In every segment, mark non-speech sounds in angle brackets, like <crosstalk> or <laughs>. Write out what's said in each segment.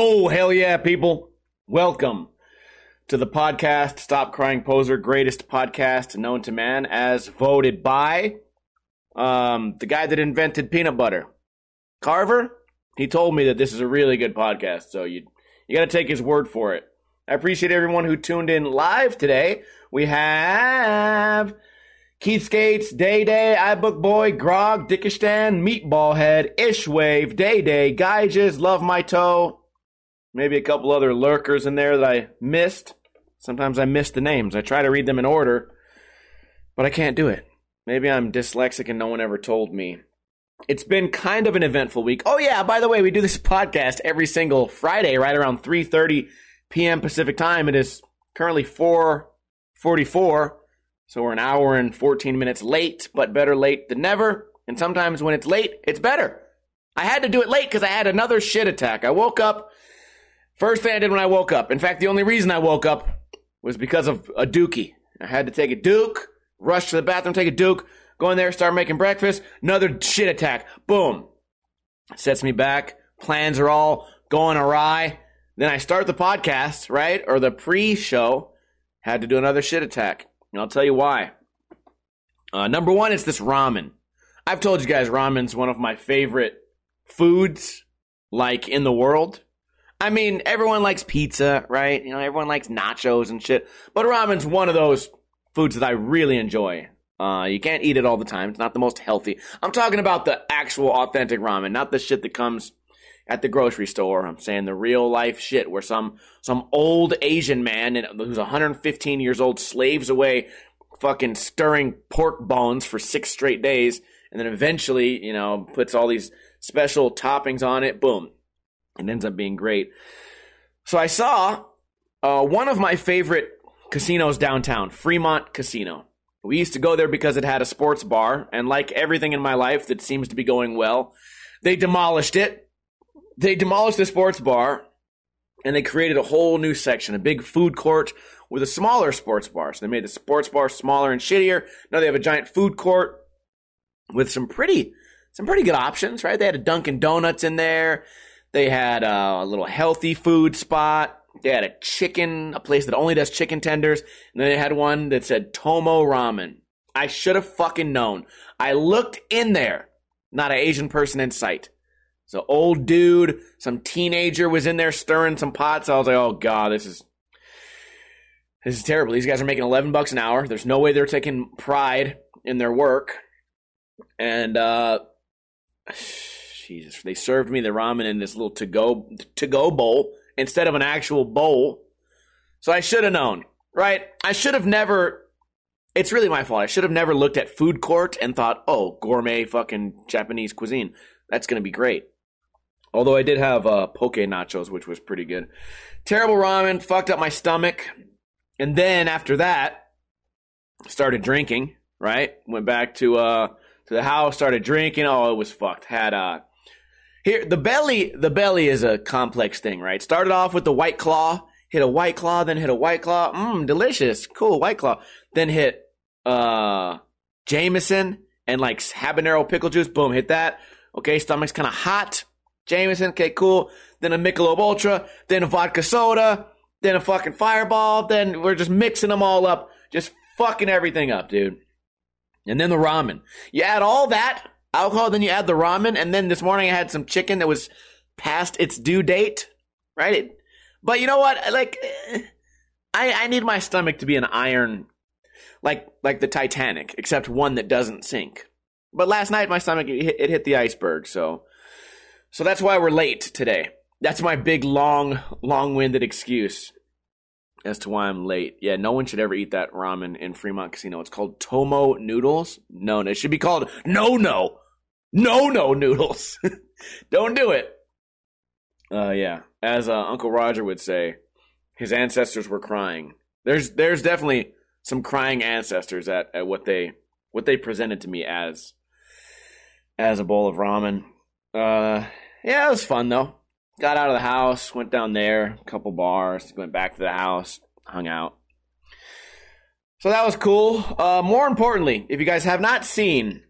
Oh, hell yeah, people. Welcome to the podcast Stop Crying Poser, greatest podcast known to man, as voted by um, the guy that invented peanut butter. Carver, he told me that this is a really good podcast, so you, you got to take his word for it. I appreciate everyone who tuned in live today. We have Keith Skates, Day Day, iBook Boy, Grog, Dickistan, Meatball Head, Ishwave, Day Day, Geiges, Love My Toe, maybe a couple other lurkers in there that I missed. Sometimes I miss the names. I try to read them in order, but I can't do it. Maybe I'm dyslexic and no one ever told me. It's been kind of an eventful week. Oh yeah, by the way, we do this podcast every single Friday right around 3:30 p.m. Pacific time. It is currently 4:44, so we're an hour and 14 minutes late, but better late than never. And sometimes when it's late, it's better. I had to do it late cuz I had another shit attack. I woke up First thing I did when I woke up. In fact, the only reason I woke up was because of a dookie. I had to take a duke, rush to the bathroom, take a duke, go in there, start making breakfast. Another shit attack. Boom. Sets me back. Plans are all going awry. Then I start the podcast, right? Or the pre show. Had to do another shit attack. And I'll tell you why. Uh, number one, it's this ramen. I've told you guys ramen's one of my favorite foods, like in the world. I mean, everyone likes pizza, right? You know, everyone likes nachos and shit. But ramen's one of those foods that I really enjoy. Uh, you can't eat it all the time. It's not the most healthy. I'm talking about the actual authentic ramen, not the shit that comes at the grocery store. I'm saying the real life shit where some some old Asian man who's 115 years old slaves away fucking stirring pork bones for six straight days and then eventually, you know, puts all these special toppings on it. Boom. It ends up being great. So I saw uh, one of my favorite casinos downtown, Fremont Casino. We used to go there because it had a sports bar, and like everything in my life that seems to be going well, they demolished it. They demolished the sports bar, and they created a whole new section, a big food court with a smaller sports bar. So they made the sports bar smaller and shittier. Now they have a giant food court with some pretty, some pretty good options, right? They had a Dunkin' Donuts in there. They had a little healthy food spot. They had a chicken, a place that only does chicken tenders. And then they had one that said Tomo Ramen. I should have fucking known. I looked in there, not an Asian person in sight. So old dude, some teenager was in there stirring some pots. I was like, oh god, this is this is terrible. These guys are making eleven bucks an hour. There's no way they're taking pride in their work. And uh Jesus, they served me the ramen in this little to go to go bowl instead of an actual bowl. So I should have known, right? I should have never. It's really my fault. I should have never looked at food court and thought, oh, gourmet fucking Japanese cuisine. That's gonna be great. Although I did have uh, poke nachos, which was pretty good. Terrible ramen, fucked up my stomach, and then after that, started drinking. Right, went back to uh to the house, started drinking. Oh, it was fucked. Had uh here, the belly, the belly is a complex thing, right? Started off with the white claw, hit a white claw, then hit a white claw. Mmm, delicious, cool white claw. Then hit uh Jameson and like habanero pickle juice. Boom, hit that. Okay, stomach's kind of hot. Jameson, okay, cool. Then a Michelob Ultra, then a vodka soda, then a fucking Fireball. Then we're just mixing them all up, just fucking everything up, dude. And then the ramen. You add all that alcohol, then you add the ramen, and then this morning I had some chicken that was past its due date, right? It, but you know what? Like, I I need my stomach to be an iron, like like the Titanic, except one that doesn't sink. But last night my stomach it hit, it hit the iceberg, so so that's why we're late today. That's my big long long-winded excuse as to why I'm late. Yeah, no one should ever eat that ramen in Fremont Casino. It's called Tomo Noodles. No, no, it should be called No No. No No Noodles. <laughs> Don't do it. Uh yeah. As uh, Uncle Roger would say, his ancestors were crying. There's there's definitely some crying ancestors at, at what they what they presented to me as as a bowl of ramen. Uh yeah, it was fun though got out of the house, went down there, a couple bars, went back to the house, hung out. So that was cool. Uh, more importantly, if you guys have not seen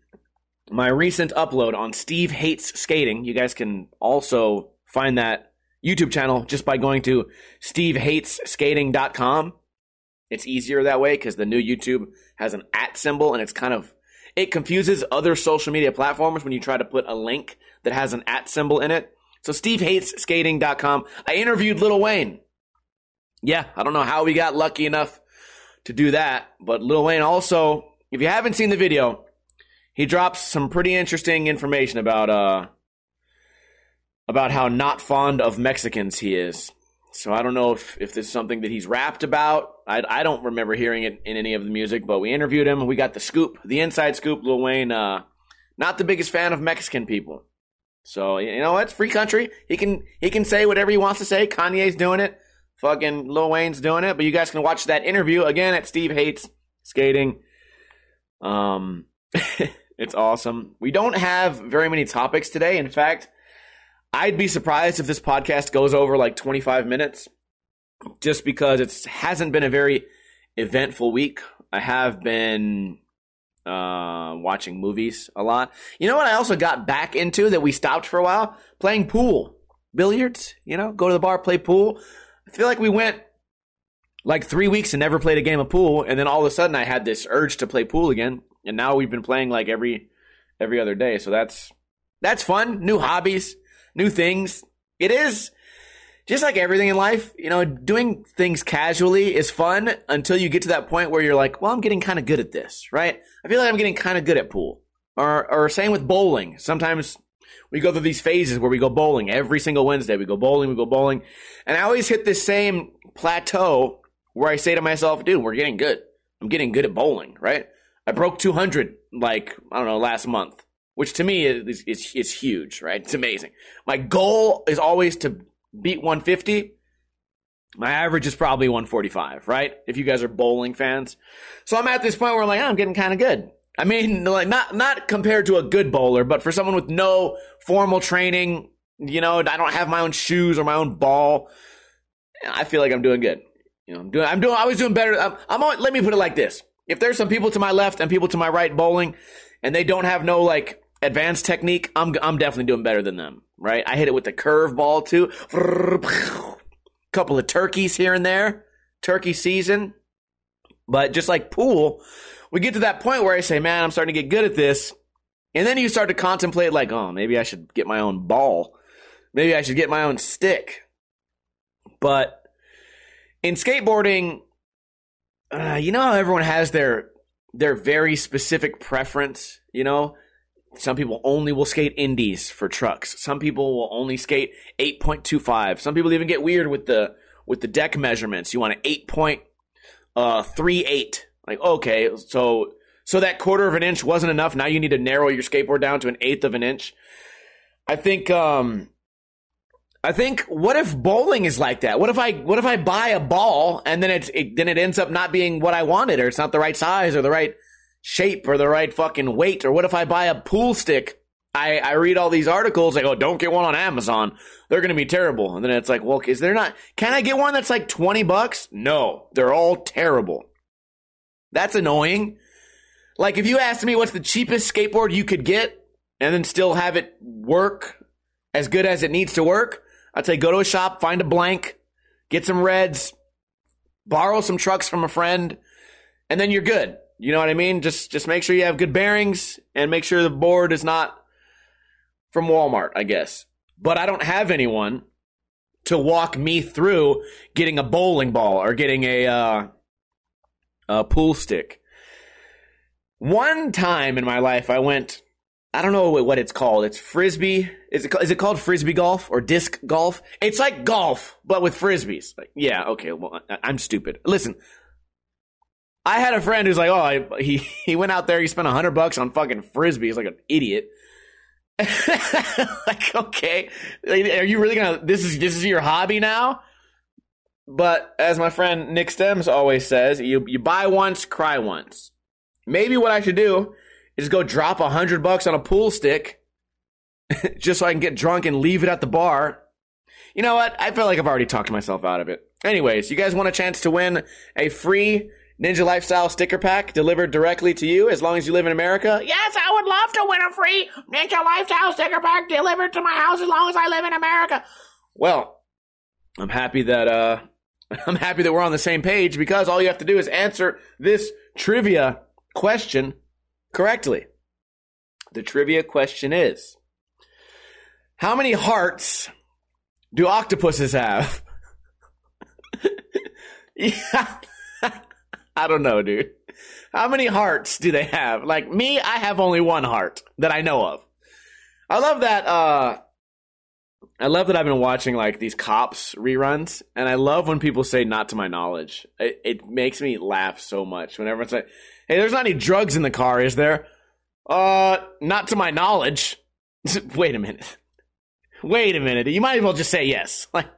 my recent upload on Steve Hates Skating, you guys can also find that YouTube channel just by going to stevehatesskating.com. It's easier that way because the new YouTube has an at symbol and it's kind of it confuses other social media platforms when you try to put a link that has an at symbol in it. So stevehatesskating.com. I interviewed Lil Wayne. Yeah, I don't know how we got lucky enough to do that, but Lil Wayne also, if you haven't seen the video, he drops some pretty interesting information about uh about how not fond of Mexicans he is. So I don't know if, if this is something that he's rapped about. I, I don't remember hearing it in any of the music, but we interviewed him. We got the scoop, the inside scoop. Lil Wayne, uh, not the biggest fan of Mexican people. So you know? It's free country. He can he can say whatever he wants to say. Kanye's doing it. Fucking Lil Wayne's doing it. But you guys can watch that interview again at Steve Hates Skating. Um, <laughs> it's awesome. We don't have very many topics today. In fact, I'd be surprised if this podcast goes over like 25 minutes just because it hasn't been a very eventful week. I have been uh, watching movies a lot. You know what I also got back into that we stopped for a while? Playing pool. Billiards, you know, go to the bar, play pool. I feel like we went like three weeks and never played a game of pool, and then all of a sudden I had this urge to play pool again, and now we've been playing like every every other day. So that's that's fun. New hobbies new things. It is just like everything in life, you know, doing things casually is fun until you get to that point where you're like, well, I'm getting kind of good at this, right? I feel like I'm getting kind of good at pool. Or, or same with bowling. Sometimes we go through these phases where we go bowling every single Wednesday. We go bowling, we go bowling. And I always hit this same plateau where I say to myself, dude, we're getting good. I'm getting good at bowling, right? I broke 200 like, I don't know, last month which to me is, is, is huge, right? It's amazing. My goal is always to beat 150. My average is probably 145, right? If you guys are bowling fans. So I'm at this point where I'm like, oh, I'm getting kind of good. I mean, <laughs> like not not compared to a good bowler, but for someone with no formal training, you know, I don't have my own shoes or my own ball. I feel like I'm doing good. You know, I'm doing I'm doing I was doing better. I'm, I'm let me put it like this. If there's some people to my left and people to my right bowling and they don't have no like advanced technique, I'm I'm definitely doing better than them. Right? I hit it with the curve ball too. <laughs> Couple of turkeys here and there. Turkey season. But just like pool, we get to that point where I say, man, I'm starting to get good at this. And then you start to contemplate, like, oh, maybe I should get my own ball. Maybe I should get my own stick. But in skateboarding, uh, you know how everyone has their their very specific preference, you know? Some people only will skate indies for trucks. Some people will only skate 8.25. Some people even get weird with the with the deck measurements. You want an 8.38. Uh, like, okay, so so that quarter of an inch wasn't enough. Now you need to narrow your skateboard down to an eighth of an inch. I think um I think what if bowling is like that? What if I what if I buy a ball and then it's it, then it ends up not being what I wanted or it's not the right size or the right shape or the right fucking weight? Or what if I buy a pool stick? I, I read all these articles, I go, don't get one on Amazon. They're going to be terrible. And then it's like, well, is there not, can I get one that's like 20 bucks? No, they're all terrible. That's annoying. Like if you asked me what's the cheapest skateboard you could get and then still have it work as good as it needs to work, I'd say go to a shop, find a blank, get some reds, borrow some trucks from a friend, and then you're good. You know what I mean? Just just make sure you have good bearings and make sure the board is not from Walmart, I guess. But I don't have anyone to walk me through getting a bowling ball or getting a uh, a pool stick. One time in my life, I went. I don't know what it's called. It's frisbee. Is it is it called frisbee golf or disc golf? It's like golf, but with frisbees. Like, yeah, okay. Well, I'm stupid. Listen, I had a friend who's like, oh, I, he he went out there, he spent hundred bucks on fucking frisbee. He's like an idiot. <laughs> like, okay, are you really gonna? This is this is your hobby now? But as my friend Nick Stems always says, you you buy once, cry once. Maybe what I should do is go drop a hundred bucks on a pool stick, <laughs> just so I can get drunk and leave it at the bar. You know what? I feel like I've already talked myself out of it. Anyways, you guys want a chance to win a free Ninja Lifestyle sticker pack delivered directly to you as long as you live in America? Yes, I would love to win a free Ninja Lifestyle sticker pack delivered to my house as long as I live in America. Well, I'm happy that uh, <laughs> I'm happy that we're on the same page because all you have to do is answer this trivia question correctly. The trivia question is How many hearts do octopuses have? <laughs> yeah. I don't know, dude. How many hearts do they have? Like me, I have only one heart that I know of. I love that uh I love that I've been watching like these cops reruns, and I love when people say "not to my knowledge." It, it makes me laugh so much whenever it's like, "Hey, there's not any drugs in the car, is there?" Uh, not to my knowledge. <laughs> Wait a minute. Wait a minute. You might as well just say yes. <laughs> Like,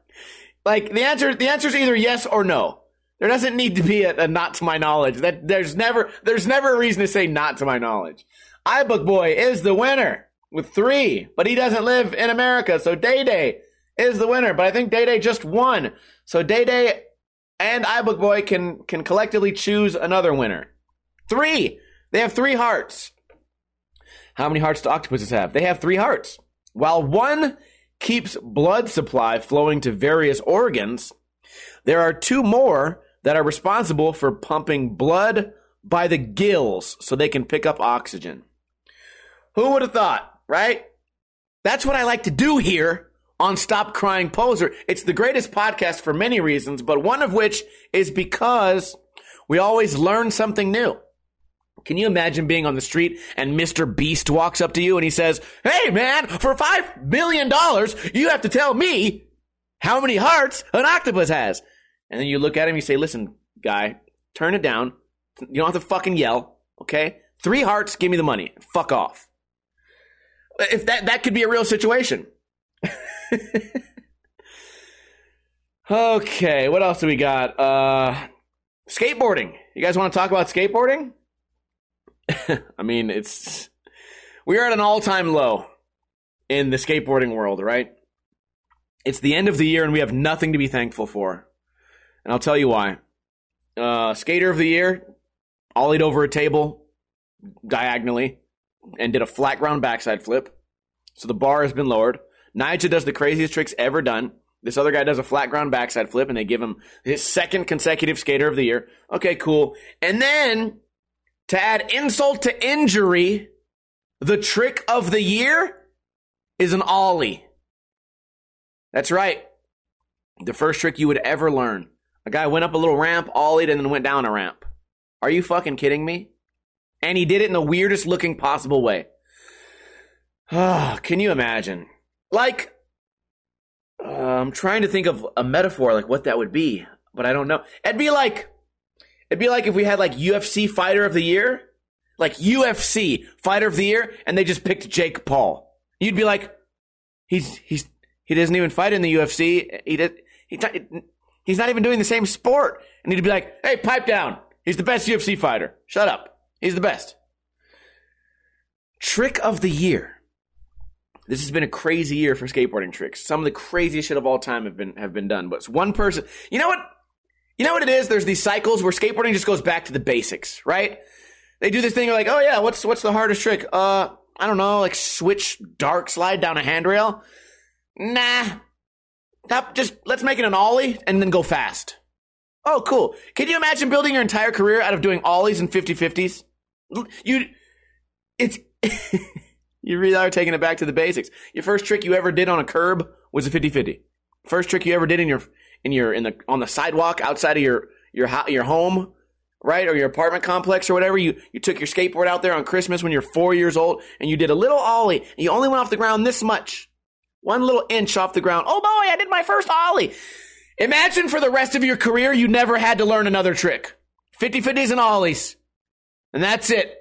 like the answer. The answer is either yes or no. There doesn't need to be a, a not to my knowledge. That there's never there's never a reason to say not to my knowledge. iBook Boy is the winner with three, but he doesn't live in America. So Day Day is the winner, but I think Day Day just won. So Day Day and iBook Boy can can collectively choose another winner. Three. They have three hearts. How many hearts do octopuses have? They have three hearts. While one keeps blood supply flowing to various organs, there are two more that are responsible for pumping blood by the gills so they can pick up oxygen. Who would have thought? right? That's what I like to do here on Stop Crying Poser. It's the greatest podcast for many reasons, but one of which is because we always learn something new. Can you imagine being on the street and Mr. Beast walks up to you and he says, Hey man, for five million dollars, you have to tell me how many hearts an octopus has. And then you look at him, you say, Listen, guy, turn it down. You don't have to fucking yell, okay? Three hearts, give me the money. Fuck off if that that could be a real situation. <laughs> okay, what else do we got? Uh skateboarding. You guys want to talk about skateboarding? <laughs> I mean, it's we are at an all-time low in the skateboarding world, right? It's the end of the year and we have nothing to be thankful for. And I'll tell you why. Uh, skater of the year, ollied over a table diagonally and did a flat ground backside flip. So the bar has been lowered. Nyjah does the craziest tricks ever done. This other guy does a flat ground backside flip, and they give him his second consecutive skater of the year. Okay, cool. And then to add insult to injury, the trick of the year is an ollie. That's right. The first trick you would ever learn. A guy went up a little ramp, ollied, and then went down a ramp. Are you fucking kidding me? And he did it in the weirdest looking possible way. Ah, <sighs> can you imagine? Like, uh, I'm trying to think of a metaphor, like what that would be, but I don't know. It'd be like, it'd be like if we had like UFC Fighter of the Year, like UFC Fighter of the Year, and they just picked Jake Paul. You'd be like, he's he's he doesn't even fight in the UFC. He did he, he's not even doing the same sport, and he'd be like, hey, pipe down. He's the best UFC fighter. Shut up. He's the best. Trick of the year. This has been a crazy year for skateboarding tricks. Some of the craziest shit of all time have been have been done. But it's one person, you know what? You know what it is? There's these cycles where skateboarding just goes back to the basics, right? They do this thing like, oh yeah, what's what's the hardest trick? Uh, I don't know, like switch dark slide down a handrail. Nah, that just let's make it an ollie and then go fast. Oh, cool. Can you imagine building your entire career out of doing ollies and 50-50s? You, it's. <laughs> You really are taking it back to the basics. Your first trick you ever did on a curb was a 50-50. First trick you ever did in your in your in the on the sidewalk outside of your your your home, right, or your apartment complex or whatever. You you took your skateboard out there on Christmas when you're four years old and you did a little ollie. And you only went off the ground this much, one little inch off the ground. Oh boy, I did my first ollie. Imagine for the rest of your career you never had to learn another trick. 50-50s and ollies. And that's it.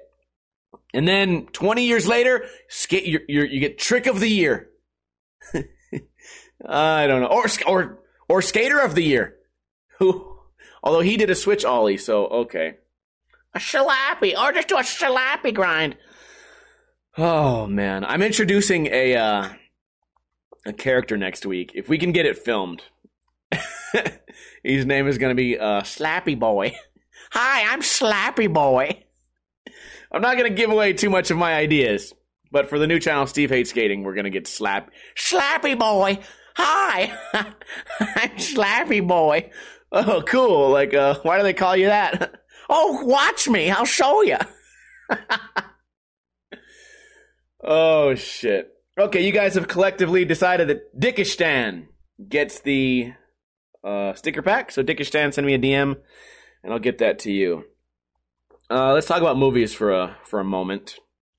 And then 20 years later, you're, you get trick of the year. <laughs> I don't know. Or, or, or skater of the year. Who, <laughs> although he did a switch ollie, so okay. A shalappy, or just do a shalappy grind. Oh man, I'm introducing a uh, a character next week. If we can get it filmed, <laughs> his name is going to be uh, Slappy Boy. <laughs> Hi, I'm Slappy Boy. <laughs> I'm not going to give away too much of my ideas, but for the new channel, Steve Hates Skating, we're going to get slap, slappy boy. Hi, I'm Slappy Boy. Oh, cool. Like, uh, why do they call you that? Oh, watch me. I'll show you. oh, shit. Okay, you guys have collectively decided that Dickistan gets the uh, sticker pack. So, Dickistan, send me a DM, and I'll get that to you. Uh, let's talk about movies for a for a moment.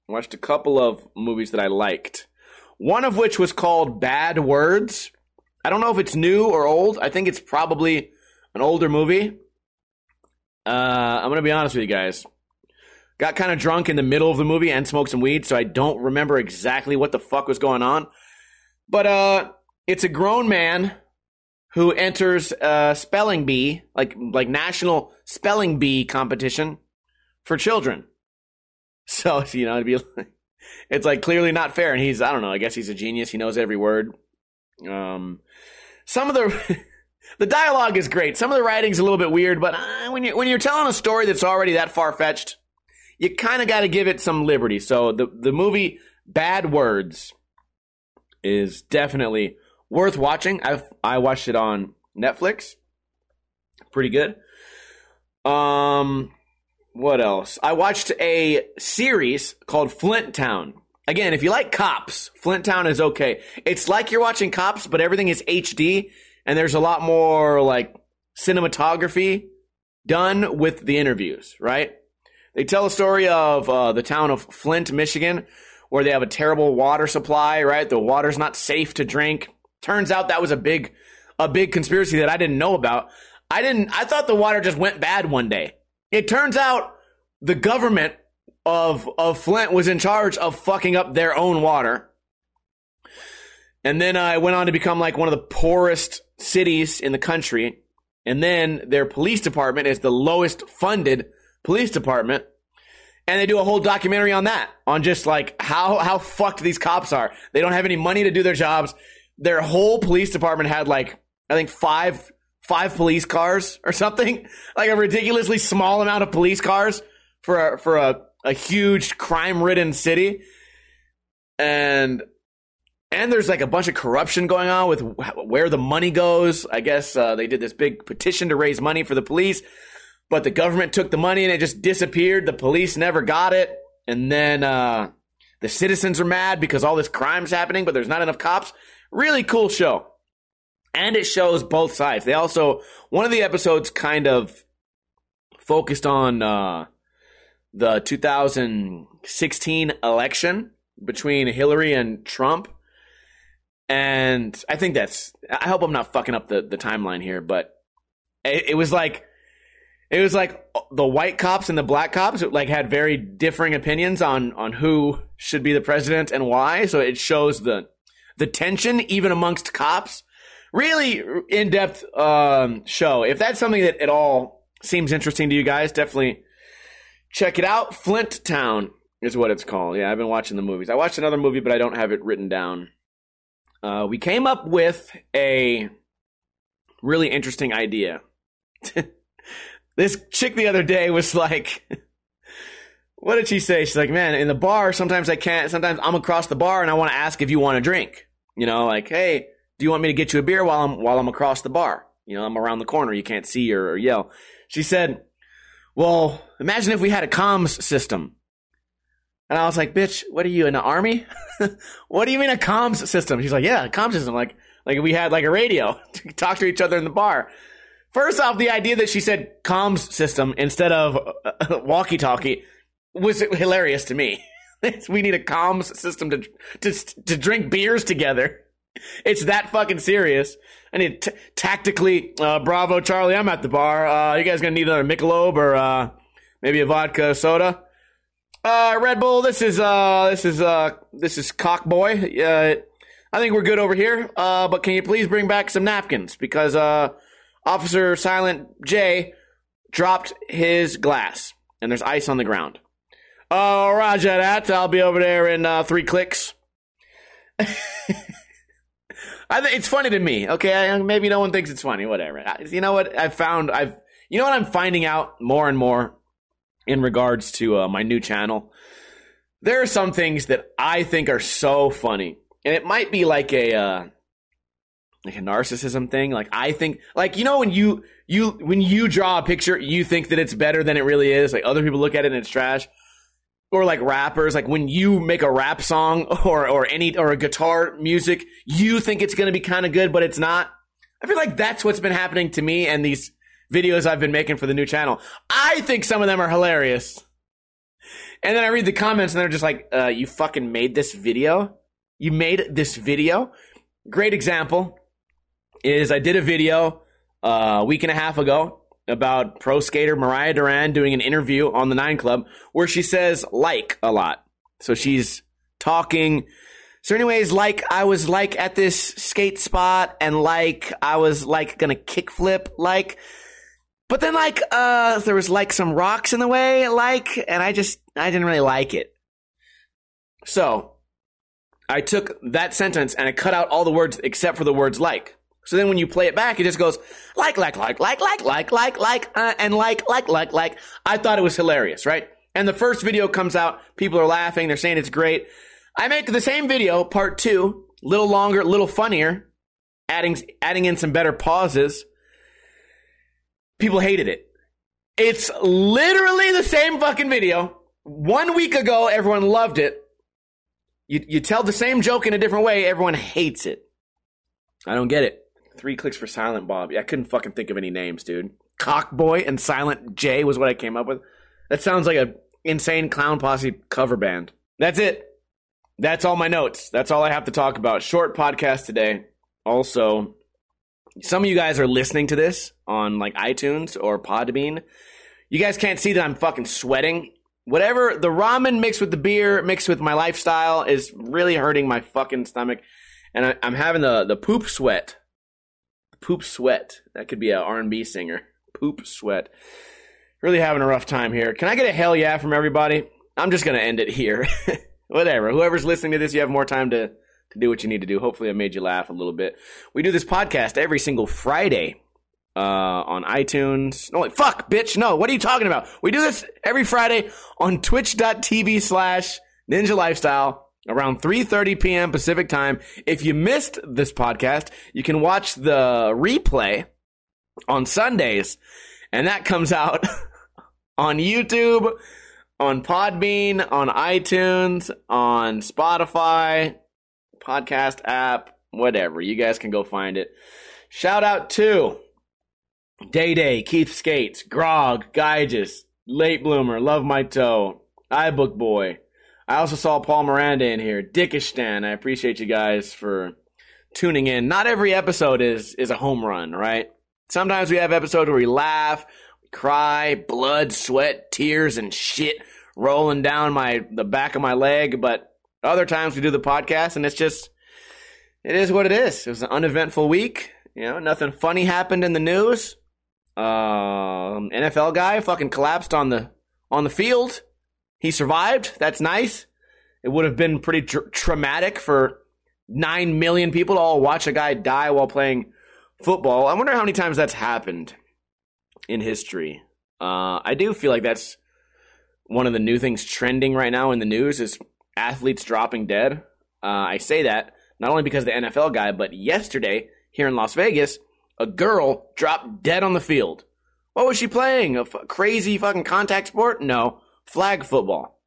I watched a couple of movies that I liked. One of which was called Bad Words. I don't know if it's new or old. I think it's probably an older movie. Uh, I'm gonna be honest with you guys. Got kind of drunk in the middle of the movie and smoked some weed, so I don't remember exactly what the fuck was going on. But uh, it's a grown man who enters a spelling bee, like like national spelling bee competition for children. <laughs> So you know, it'd be like, it's like clearly not fair, and he's I don't know. I guess he's a genius. He knows every word. Um, some of the <laughs> the dialogue is great. Some of the writing's a little bit weird, but uh, when you when you're telling a story that's already that far fetched, you kind of got to give it some liberty. So the the movie Bad Words is definitely worth watching. I I watched it on Netflix. Pretty good. Um, what else? I watched a series called Flint Town. Again, if you like cops, Flint Town is okay. It's like you're watching cops, but everything is HD and there's a lot more like cinematography done with the interviews, right? They tell a story of uh, the town of Flint, Michigan, where they have a terrible water supply, right? The water's not safe to drink. Turns out that was a big, a big conspiracy that I didn't know about. I didn't, I thought the water just went bad one day. It turns out the government of, of Flint was in charge of fucking up their own water. And then I went on to become like one of the poorest cities in the country. And then their police department is the lowest funded police department. And they do a whole documentary on that, on just like how, how fucked these cops are. They don't have any money to do their jobs. Their whole police department had like, I think five, five police cars or something, <laughs> like a ridiculously small amount of police cars for a, for a, a huge crime ridden city. And and there's like a bunch of corruption going on with where the money goes. I guess uh, they did this big petition to raise money for the police, but the government took the money and it just disappeared. The police never got it, and then uh, the citizens are mad because all this crime's happening, but there's not enough cops. Really cool show, and it shows both sides. They also one of the episodes kind of focused on uh, the 2016 election between Hillary and Trump and I think that's. I hope I'm not fucking up the the timeline here, but it, it was like it was like the white cops and the black cops like had very differing opinions on on who should be the president and why. So it shows the the tension even amongst cops. Really in depth um, show. If that's something that at all seems interesting to you guys, definitely check it out. Flint Town is what it's called. Yeah, I've been watching the movies. I watched another movie, but I don't have it written down uh, we came up with a really interesting idea. <laughs> this chick the other day was like, what did she say? She's like, man, in the bar, sometimes I can't, sometimes I'm across the bar and I want to ask if you want a drink. You know, like, hey, do you want me to get you a beer while I'm, while I'm across the bar? You know, I'm around the corner. You can't see or, or yell. She said, well, imagine if we had a comms system. And I was like, bitch, what are you in the army? <laughs> what do you mean a comms system? She's like, yeah, a comms system. Like, like we had like a radio <laughs> to talk to each other in the bar. First off, the idea that she said comms system instead of uh, <laughs> walkie talkie was hilarious to me. <laughs> we need a comms system to, to, to drink beers together. It's that fucking serious. I need t- tactically, uh, bravo, Charlie, I'm at the bar. Uh, you guys gonna need another Michelob or, uh, maybe a vodka soda? Uh, Red Bull, this is uh, this is uh, this is Cockboy. I think we're good over here. Uh, but can you please bring back some napkins because uh, Officer Silent J dropped his glass and there's ice on the ground. Oh, Roger that. I'll be over there in uh, three clicks. <laughs> I it's funny to me. Okay, maybe no one thinks it's funny. Whatever. You know what? I've found. I've. You know what? I'm finding out more and more in regards to uh, my new channel. There are some things that I think are so funny, and it might be like a uh, like a narcissism thing. Like I think, like you know, when you you when you draw a picture, you think that it's better than it really is. Like other people look at it and it's trash. Or like rappers, like when you make a rap song <laughs> or or any or a guitar music, you think it's gonna be kind of good, but it's not. I feel like that's what's been happening to me and these videos I've been making for the new channel. I think some of them are hilarious. And then I read the comments and they're just like, uh, you fucking made this video? You made this video? Great example is I did a video uh, a week and a half ago about pro skater Mariah Duran doing an interview on the Nine Club where she says like a lot. So she's talking. So, anyways, like I was like at this skate spot and like I was like gonna kickflip like, but then like uh there was like some rocks in the way like, and I just I didn't really like it. So I took that sentence and I cut out all the words except for the words like. So then when you play it back, it just goes like, like, like, like, like, like, like, like, uh, and like, like, like, like. I thought it was hilarious, right? And the first video comes out, people are laughing, they're saying it's great. I make the same video, part two, a little longer, a little funnier, adding adding in some better pauses. People hated it. It's literally the same fucking video. One week ago, everyone loved it. You, you tell the same joke in a different way, everyone hates it. I don't get it. Three clicks for Silent Bob. I couldn't fucking think of any names, dude. Cockboy and Silent J was what I came up with. That sounds like a insane clown posse cover band. That's it. That's all my notes. That's all I have to talk about. Short podcast today. Also, some of you guys are listening to this on like iTunes or Podbean. You guys can't see that I'm fucking sweating. Whatever the ramen mixed with the beer mixed with my lifestyle is really hurting my fucking stomach, and I, am having the the poop sweat. Poop sweat. That could be a R&B singer. Poop sweat. Really having a rough time here. Can I get a hell yeah from everybody? I'm just gonna end it here. <laughs> Whatever. Whoever's listening to this, you have more time to to do what you need to do. Hopefully, I made you laugh a little bit. We do this podcast every single Friday uh, on iTunes. No, wait, fuck, bitch. No, what are you talking about? We do this every Friday on twitch.tv slash ninja lifestyle around 3.30 p.m. Pacific time. If you missed this podcast, you can watch the replay on Sundays, and that comes out <laughs> on YouTube, on Podbean, on iTunes, on Spotify, podcast app, whatever. You guys can go find it. Shout out to Day Day, Keith Skates, Grog, Gyges, Late Bloomer, Love My Toe, iBook Boy. I also saw Paul Miranda in here, Dickistan. I appreciate you guys for tuning in. Not every episode is is a home run, right? Sometimes we have episodes where we laugh, we cry, blood, sweat, tears, and shit rolling down my the back of my leg. But other times we do the podcast and it's just it is what it is. It was an uneventful week. You know, nothing funny happened in the news. Um, NFL guy fucking collapsed on the on the field. He survived. That's nice. It would have been pretty tr- traumatic for nine million people to all watch a guy die while playing football. I wonder how many times that's happened in history. Uh, I do feel like that's one of the new things trending right now in the news is athletes dropping dead. Uh, I say that not only because the NFL guy, but yesterday here in Las Vegas, a girl dropped dead on the field. What was she playing? A f- crazy fucking contact sport? No, flag football.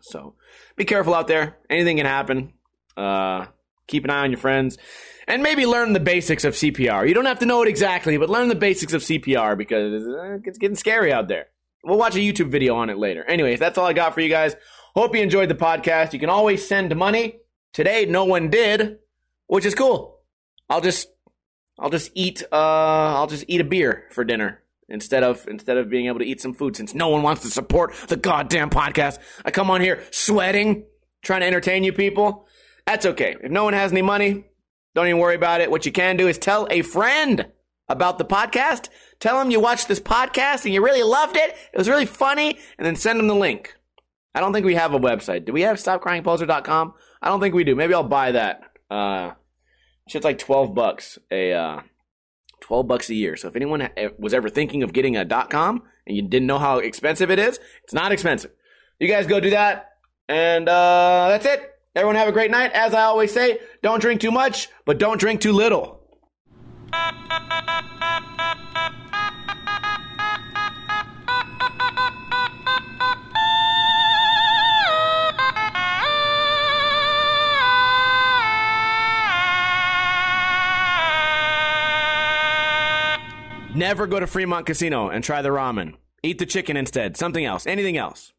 So be careful out there. Anything can happen. Uh, keep an eye on your friends. And maybe learn the basics of CPR. You don't have to know it exactly, but learn the basics of CPR because uh, it's getting scary out there. We'll watch a YouTube video on it later. Anyways, that's all I got for you guys. Hope you enjoyed the podcast. You can always send money. Today, no one did, which is cool. I'll just I'll just eat uh I'll just eat a beer for dinner instead of instead of being able to eat some food since no one wants to support the goddamn podcast. I come on here sweating, trying to entertain you people. That's okay. If no one has any money, don't even worry about it. What you can do is tell a friend about the podcast. Tell them you watched this podcast and you really loved it. It was really funny, and then send them the link. I don't think we have a website. Do we have stopcryingposer.com? I don't think we do. Maybe I'll buy that. Uh, Shit's like 12 bucks a uh, 12 bucks a year. So if anyone was ever thinking of getting a .com and you didn't know how expensive it is, it's not expensive. You guys go do that and uh, that's it. Everyone have a great night. As I always say, don't drink too much, but don't drink too little. Never go to Fremont Casino and try the ramen. Eat the chicken instead. Something else. Anything else.